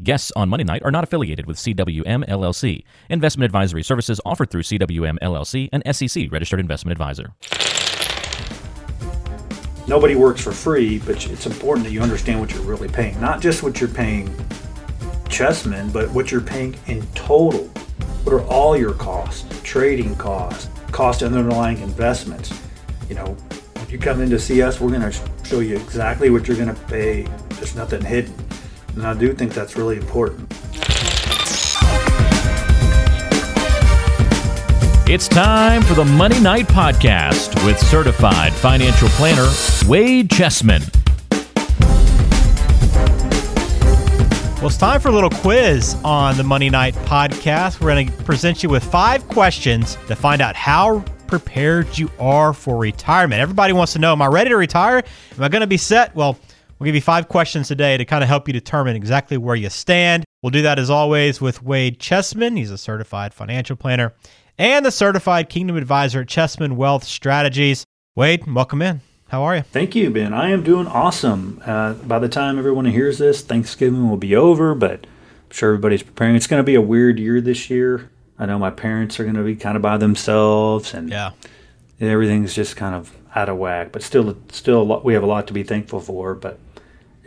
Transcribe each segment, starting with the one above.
Guests on Monday Night are not affiliated with CWM LLC. Investment advisory services offered through CWM LLC, an SEC registered investment advisor. Nobody works for free, but it's important that you understand what you're really paying. Not just what you're paying Chessman, but what you're paying in total. What are all your costs? Trading costs, cost of underlying investments. You know, if you come in to see us, we're going to show you exactly what you're going to pay. There's nothing hidden. And I do think that's really important. It's time for the Money Knight Podcast with certified financial planner Wade Chessman. Well, it's time for a little quiz on the Money Knight Podcast. We're going to present you with five questions to find out how prepared you are for retirement. Everybody wants to know Am I ready to retire? Am I going to be set? Well, we'll give you five questions today to kind of help you determine exactly where you stand. We'll do that as always with Wade Chessman. He's a certified financial planner and the certified Kingdom advisor at Chessman Wealth Strategies. Wade, welcome in. How are you? Thank you, Ben. I am doing awesome. Uh, by the time everyone hears this, Thanksgiving will be over, but I'm sure everybody's preparing. It's going to be a weird year this year. I know my parents are going to be kind of by themselves, and Yeah. everything's just kind of out of whack. But still, still, a lot, we have a lot to be thankful for. But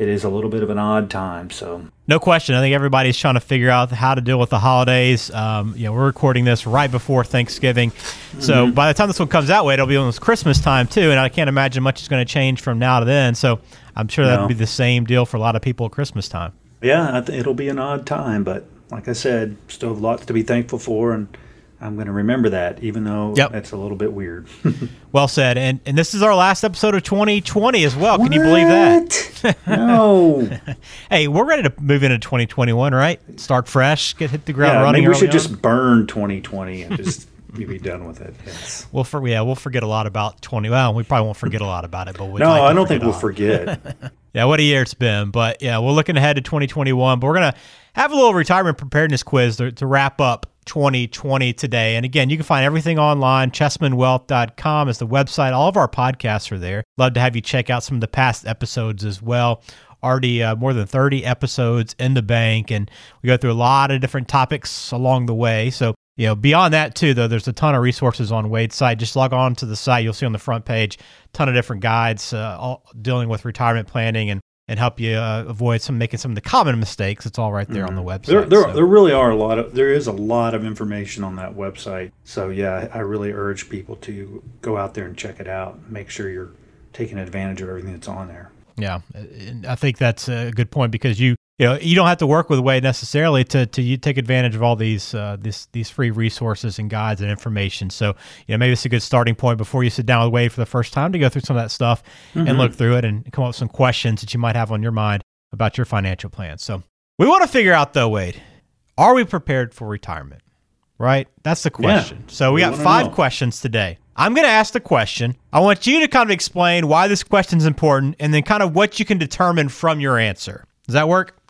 it is a little bit of an odd time. So No question. I think everybody's trying to figure out how to deal with the holidays. Um, you know, we're recording this right before Thanksgiving. So Mm-hmm. by the time this one comes out, it'll be almost Christmas time too. And I can't imagine much is going to change from now to then. So I'm sure that'll No. be the same deal for a lot of people at Christmas time. yeah, it'll be an odd time. But like I said, still have lots to be thankful for, and I'm going to remember that, even though Yep. it's a little bit weird. Well said. And and this is our last episode of 2020 as well. Can you believe that? No. Hey, we're ready to move into 2021, right? Start fresh, get hit the ground Yeah, running. maybe we should on. just burn 2020 and just be done with it. Yes. We'll for, yeah, we'll forget a lot about 20. Well, we probably won't forget a lot about it, but we'd No, like I don't think we'll forget. Yeah, what a year it's been. But yeah, we're looking ahead to 2021. But we're going to have a little retirement preparedness quiz to, to wrap up 2020 today. And again, you can find everything online. Chessmanwealth.com is the website. All of our podcasts are there. Love to have you check out some of the past episodes as well. Already uh, more than 30 episodes in the bank. And we go through a lot of different topics along the way. So you know, beyond that too, though, there's a ton of resources on Wade's site. Just log on to the site; you'll see on the front page a ton of different guides uh, all dealing with retirement planning and and help you uh, avoid some making some of the common mistakes. It's all right there on the website. Mm-hmm. There, there, So- there really are a lot of there is a lot of information on that website. So yeah, I really urge people to go out there and check it out. Make sure you're taking advantage of everything that's on there. Yeah, and I think that's a good point because you you know you don't have to work with Wade necessarily to to you take advantage of all these uh, this these free resources and guides and information. So you know maybe it's a good starting point before you sit down with Wade for the first time to go through some of that stuff and look through it and come up with some questions that you might have on your mind about your financial plan. So we want to figure out though, Wade, are we prepared for retirement? Right, that's the question. So we, We got five know. questions today. I'm going to ask the question. I want you to kind of explain why this question is important and then kind of what you can determine from your answer. Does that work?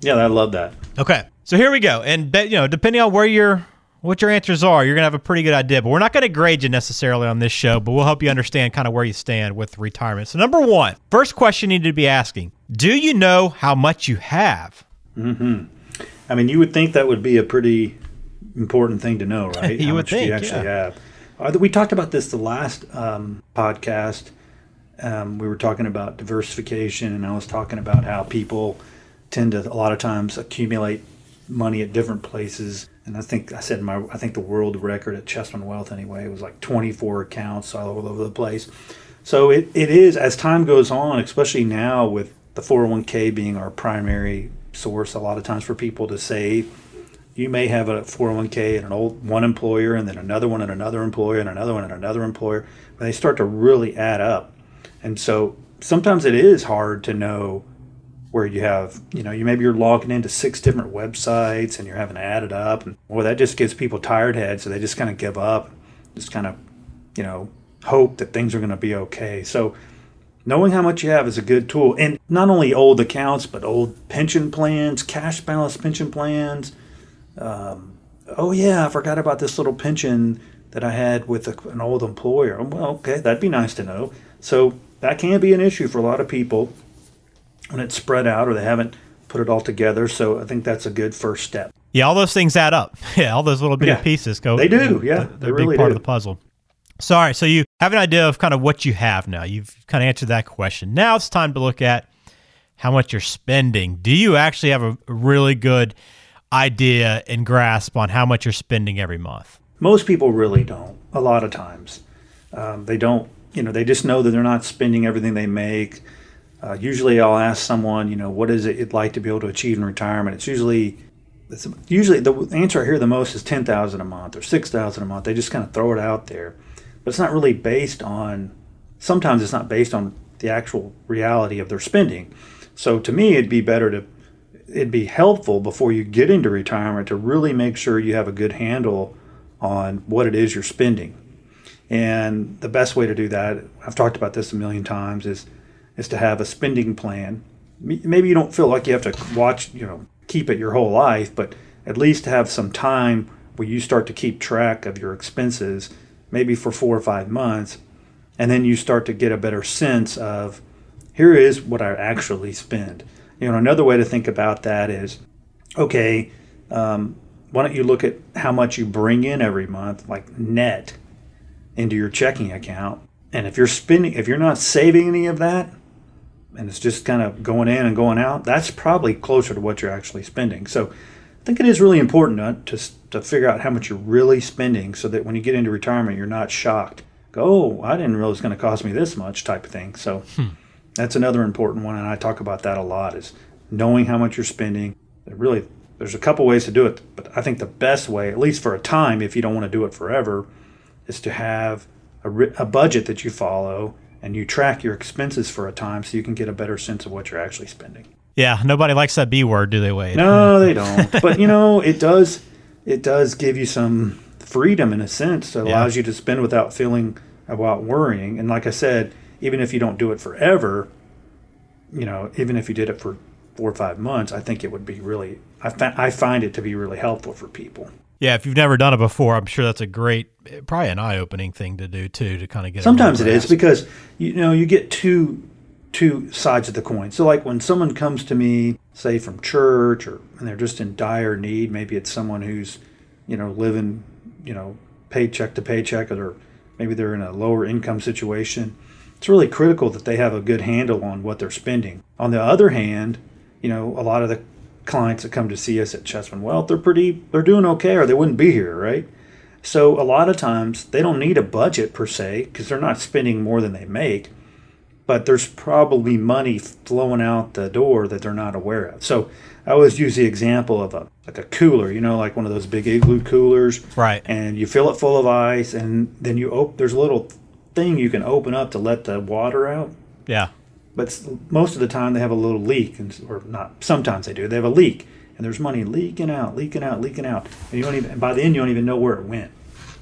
Yeah, I love that. Okay. So here we go. And you know, depending on where your what your answers are, you're going to have a pretty good idea. But we're not going to grade you necessarily on this show, but we'll help you understand kind of where you stand with retirement. So number 1, first question you need to be asking, do you know how much you have? I mean, you would think that would be a pretty important thing to know, right? You How would much do think, you actually yeah. have. Uh, we talked about this the last um, podcast. Um, we were talking about diversification, and I was talking about how people tend to a lot of times accumulate money at different places. And I think I said my I think the world record at Chessman Wealth anyway was like 24 accounts all over the place. So it, it is as time goes on, especially now with the 401k being our primary source a lot of times for people to save you may have a 401k and an old one employer and then another one and another employer and another one and another employer but they start to really add up and so sometimes it is hard to know where you have you know you maybe you're logging into six different websites and you're having to add it up and well that just gives people tired heads so they just kind of give up just kind of you know hope that things are going to be okay. So knowing how much you have is a good tool. And not only old accounts, but old pension plans, cash balance pension plans. Um, oh, yeah, I forgot about this little pension that I had with a, an old employer. Well, okay, that'd be nice to know. So that can be an issue for a lot of people when it's spread out or they haven't put it all together. So I think that's a good first step. Yeah, all those things add up. Yeah, all those little bitty Yeah. pieces go. They do, yeah, they're, they they're a big really part do. of the puzzle. So, all right, so you have an idea of kind of what you have now. You've kind of answered that question. Now it's time to look at how much you're spending. Do you actually have a really good idea and grasp on how much you're spending every month? Most people really don't. A lot of times, um, they don't. You know, they just know that they're not spending everything they make. Uh, usually, I'll ask someone, you know, what is it like to be able to achieve in retirement? It's usually, it's usually the answer I hear the most is ten thousand a month or six thousand a month. They just kind of throw it out there, but it's not really based on. Sometimes it's not based on the actual reality of their spending. So to me, it'd be better to it'd be helpful before you get into retirement to really make sure you have a good handle on what it is you're spending. And the best way to do that, I've talked about this a million times, is is to have a spending plan. Maybe you don't feel like you have to watch, you know, keep it your whole life, but at least have some time where you start to keep track of your expenses, maybe for four or five months, and then you start to get a better sense of here is what I actually spend. You know, another way to think about that is, okay, um, why don't you look at how much you bring in every month, like net, into your checking account, and if you're spending, if you're not saving any of that, and it's just kind of going in and going out, that's probably closer to what you're actually spending. So, I think it is really important uh, to, to, to figure out how much you're really spending, so that when you get into retirement, you're not shocked. Go, oh, I didn't realize it's going to cost me this much, type of thing. So. Hmm. That's another important one, and I talk about that a lot. Is knowing how much you're spending. Really, there's a couple ways to do it, but I think the best way, at least for a time, if you don't want to do it forever, is to have a, a budget that you follow and you track your expenses for a time, so you can get a better sense of what you're actually spending. Yeah, nobody likes that B word, do they, Wade? No, they don't. but you know, it does. It does give you some freedom in a sense. It Yeah. allows you to spend without feeling about worrying. And like I said, even if you don't do it forever, you know, even if you did it for four or five months, I think it would be really. I, fa- I find it to be really helpful for people. Yeah, if you've never done it before, I'm sure that's a great, probably an eye-opening thing to do too, to kind of get. Sometimes it is because you know you get two two sides of the coin. So like when someone comes to me, say from church, or and they're just in dire need, maybe it's someone who's you know living you know paycheck to paycheck, or maybe they're in a lower income situation. It's really critical that they have a good handle on what they're spending. On the other hand, you know a lot of the clients that come to see us at Chessman Wealth, they're pretty, they're doing okay, or they wouldn't be here, right? So a lot of times they don't need a budget per se because they're not spending more than they make, but there's probably money flowing out the door that they're not aware of. So I always use the example of a like a cooler, you know, like one of those big igloo coolers, Right. And you fill it full of ice, and then you open. there's a little thing you can open up to let the water out. Yeah. But most of the time they have a little leak, and, or not. Sometimes they do. They have a leak, and there's money leaking out, leaking out, leaking out, and you don't even. And by the end, you don't even know where it went.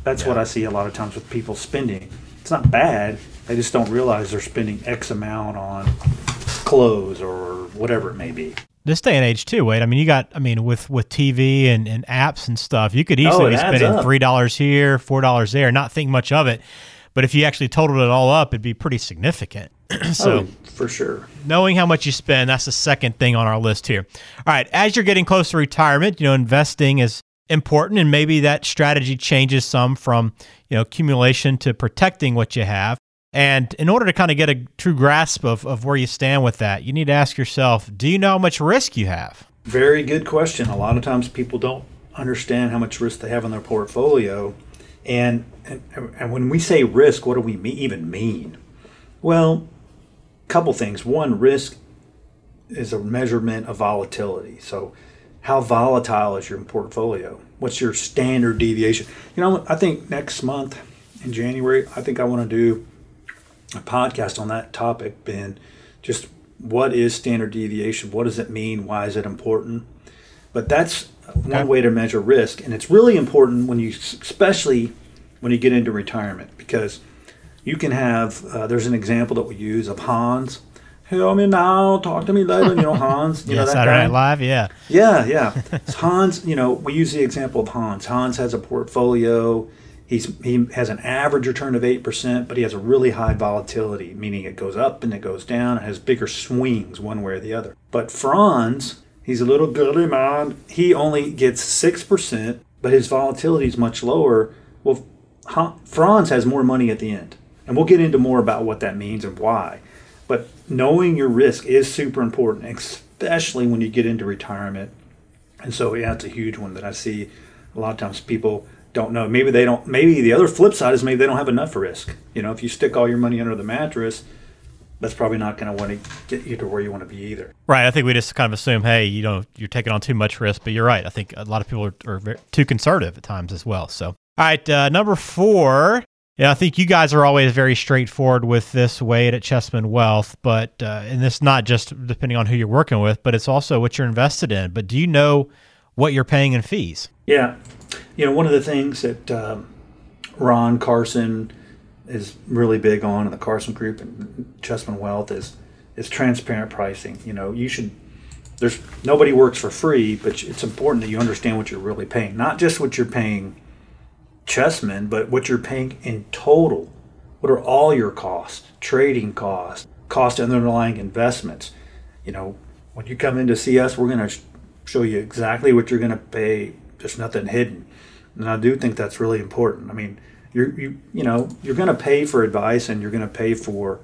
That's what I see a lot of times with people spending. It's not bad. They just don't realize they're spending X amount on clothes or whatever it may be. This day and age too, Wade. I mean, you got, I mean, with with TV and, and apps and stuff, you could oh, easily Oh, be spending up. three dollars here, four dollars there, not think much of it. But if you actually totaled it all up, it'd be pretty significant. so oh, for sure. knowing how much you spend that's the second thing on our list here all right as you're getting close to retirement you know investing is important and maybe that strategy changes some from you know accumulation to protecting what you have and in order to kind of get a true grasp of, of where you stand with that you need to ask yourself do you know how much risk you have Very good question. A lot of times people don't understand how much risk they have in their portfolio. And, and, and when we say risk, what do we even mean? Well, couple things. One, risk is a measurement of volatility. So, how volatile is your portfolio? What's your standard deviation? You know, I think next month in January, I think I want to do a podcast on that topic, Ben. Just what is standard deviation? What does it mean? Why is it important? But that's one way to measure risk, and it's really important when you, especially when you get into retirement, because you can have. Uh, there's an example that we use of Hans. Hear me now, talk to me later. You know Hans. You yeah, know that Saturday guy? Night Live. Yeah, Yeah, yeah. Hans, you know, we use the example of Hans. Hans has a portfolio. He's he has an average return of eight percent, but he has a really high volatility, meaning it goes up and it goes down. It has bigger swings one way or the other. But Franz, he's a little girly man. He only gets six percent, but his volatility is much lower. Well, Franz has more money at the end, and we'll get into more about what that means and why. But knowing your risk is super important, especially when you get into retirement. And so, yeah, it's a huge one that I see a lot of times people don't know. Maybe they don't, maybe the other flip side is maybe they don't have enough risk. You know, if you stick all your money under the mattress, that's probably not going to want to get you to where you want to be either. right. I think we just kind of assume, hey, you know, you're taking on too much risk. But you're right. I think a lot of people are, are too conservative at times as well. So, all right, uh, number four. Yeah, I think you guys are always very straightforward with this Wade at Chessman Wealth, but uh, and this not just depending on who you're working with, but it's also what you're invested in. But do you know what you're paying in fees? Yeah. You know, one of the things that um, Ron Carson is really big on in the Carson Group and Chessman Wealth is is transparent pricing. You know, you should. There's nobody works for free, but it's important that you understand what you're really paying, not just what you're paying Chessman, but what you're paying in total. What are all your costs? Trading costs, cost underlying investments. You know, when you come in to see us, we're going to sh- show you exactly what you're going to pay. There's nothing hidden, and I do think that's really important. I mean, you're you you know you're going to pay for advice, and you're going to pay for.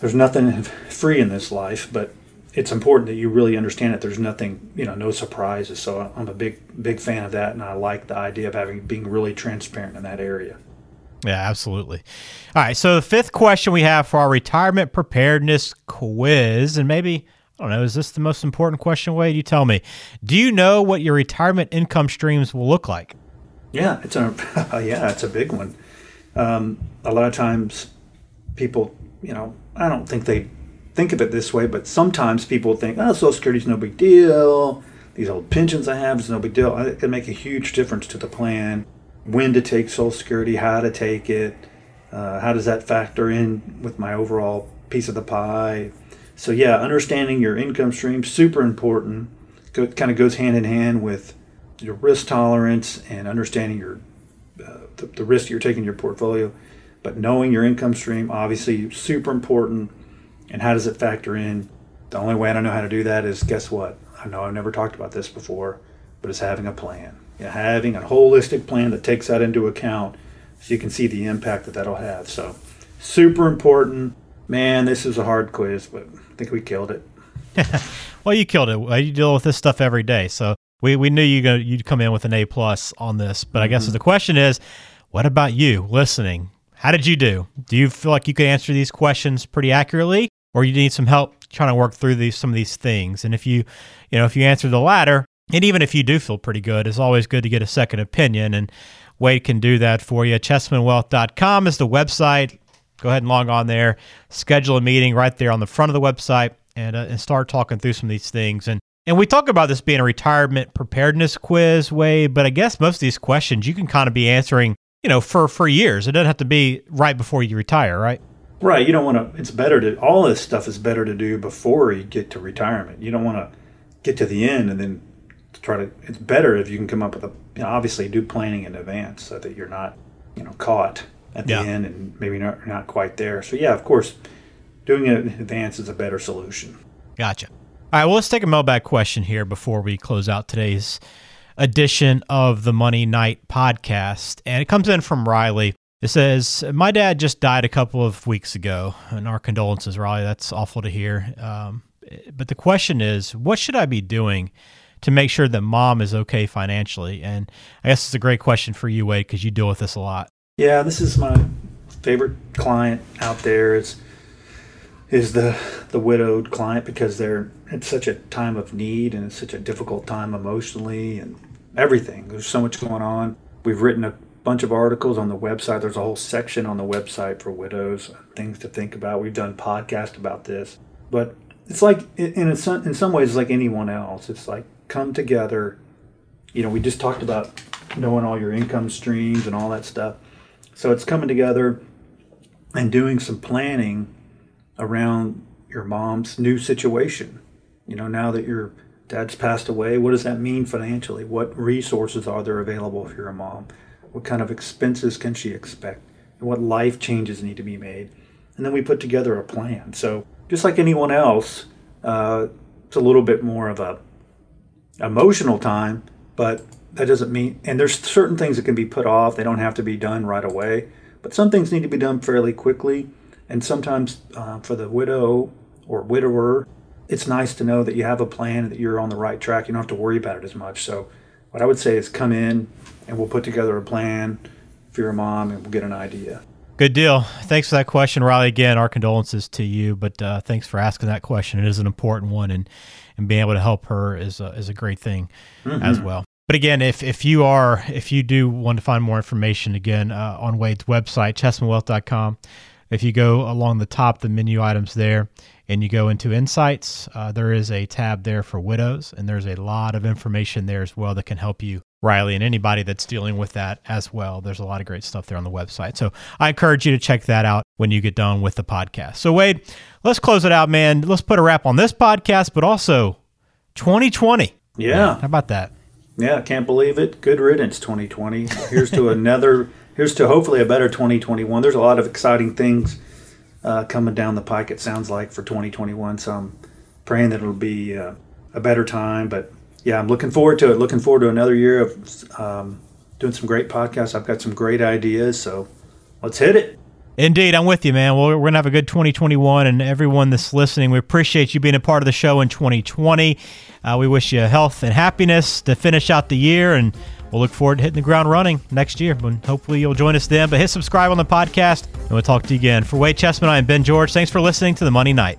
There's nothing free in this life, but it's important that you really understand that there's nothing, you know, no surprises. So I'm a big, big fan of that, and I like the idea of having being really transparent in that area. Yeah, absolutely. All right. So the fifth question we have for our retirement preparedness quiz, and maybe I don't know, is this the most important question, Wade? You tell me. Do you know what your retirement income streams will look like? Yeah, it's a yeah, it's a big one. Um, a lot of times, people, you know, I don't think they think of it this way, but sometimes people think, oh, Social Security's no big deal. These old pensions I have is no big deal. It can make a huge difference to the plan. When to take Social Security, how to take it, uh, how does that factor in with my overall piece of the pie? So yeah, understanding your income stream super important. Go, kind of goes hand in hand with your risk tolerance and understanding your uh, the, the risk you're taking in your portfolio. But knowing your income stream obviously super important. And how does it factor in? The only way I don't know how to do that is guess what? I know I've never talked about this before, but it's having a plan. You know, having a holistic plan that takes that into account so you can see the impact that that'll have. So super important. Man, this is a hard quiz, but I think we killed it. Well, you killed it. You deal with this stuff every day, so we, we knew you go you'd come in with an A plus on this. But I guess mm-hmm. the question is, what about you listening? How did you do? Do you feel like you could answer these questions pretty accurately, or you need some help trying to work through these some of these things? And if you, you know, if you answer the latter, and even if you do feel pretty good, it's always good to get a second opinion. And Wade can do that for you. ChessmanWealth.com is the website. Go ahead and log on there, schedule a meeting right there on the front of the website, and uh, and start talking through some of these things. And and we talk about this being a retirement preparedness quiz, Wade, but I guess most of these questions you can kind of be answering, you know, for for years. It doesn't have to be right before you retire, right? Right. You don't want to, it's better to, all this stuff is better to do before you get to retirement. You don't want to get to the end and then try to, it's better if you can come up with a, you know, obviously do planning in advance so that you're not, you know, caught at the Yeah. end and maybe not, not quite there. So, yeah, of course, doing it in advance is a better solution. Gotcha. All right, well, let's take a mailbag question here before we close out today's edition of the Money Knight podcast. And it comes in from Riley. It says, My dad just died a couple of weeks ago, and our condolences, Riley. That's awful to hear. Um, but the question is, what should I be doing to make sure that mom is okay financially? And I guess it's a great question for you, Wade, because you deal with this a lot. Yeah, this is my favorite client out there is is the the widowed client because they're at such a time of need and it's such a difficult time emotionally and everything. There's so much going on. We've written a bunch of articles on the website. There's a whole section on the website for widows, things to think about. We've done podcasts about this, but it's like in in some ways like anyone else. It's like come together. You know, we just talked about knowing all your income streams and all that stuff. So it's coming together, and doing some planning around your mom's new situation. You know, now that your dad's passed away, what does that mean financially? What resources are there available for your mom? What kind of expenses can she expect? And what life changes need to be made? And then we put together a plan. So, just like anyone else, uh, it's a little bit more of a emotional time, but that doesn't mean, and there's certain things that can be put off. They don't have to be done right away, but some things need to be done fairly quickly. And sometimes uh, for the widow or widower, it's nice to know that you have a plan that you're on the right track. You don't have to worry about it as much. So, what I would say is come in and we'll put together a plan for your mom and we'll get an idea. Good deal. Thanks for that question, Riley. Again, our condolences to you, but uh, thanks for asking that question. It is an important one, and, and being able to help her is a, is a great thing mm-hmm. as well. But again, if, if you are if you do want to find more information, again uh, on Wade's website, chessmanwealth.com, if you go along the top, the menu items there, and you go into Insights, uh, there is a tab there for widows, and there's a lot of information there as well that can help you, Riley, and anybody that's dealing with that as well. There's a lot of great stuff there on the website. So I encourage you to check that out when you get done with the podcast. So, Wade, let's close it out, man. Let's put a wrap on this podcast, but also 2020. Yeah. How about that? Yeah, can't believe it. Good riddance, 2020. Here's to another, here's to hopefully a better 2021. There's a lot of exciting things uh, coming down the pike. It sounds like for 2021. So I'm praying that it'll be uh, a better time. But yeah, I'm looking forward to it. Looking forward to another year of um, doing some great podcasts. I've got some great ideas. So let's hit it. Indeed, I'm with you, man. Well, we're going to have a good 2021, and everyone that's listening, we appreciate you being a part of the show in 2020. Uh, we wish you health and happiness to finish out the year, and we'll look forward to hitting the ground running next year. But hopefully, you'll join us then. But hit subscribe on the podcast, and we'll talk to you again. For Wade Chessman, I'm Ben George. Thanks for listening to the Money Knight.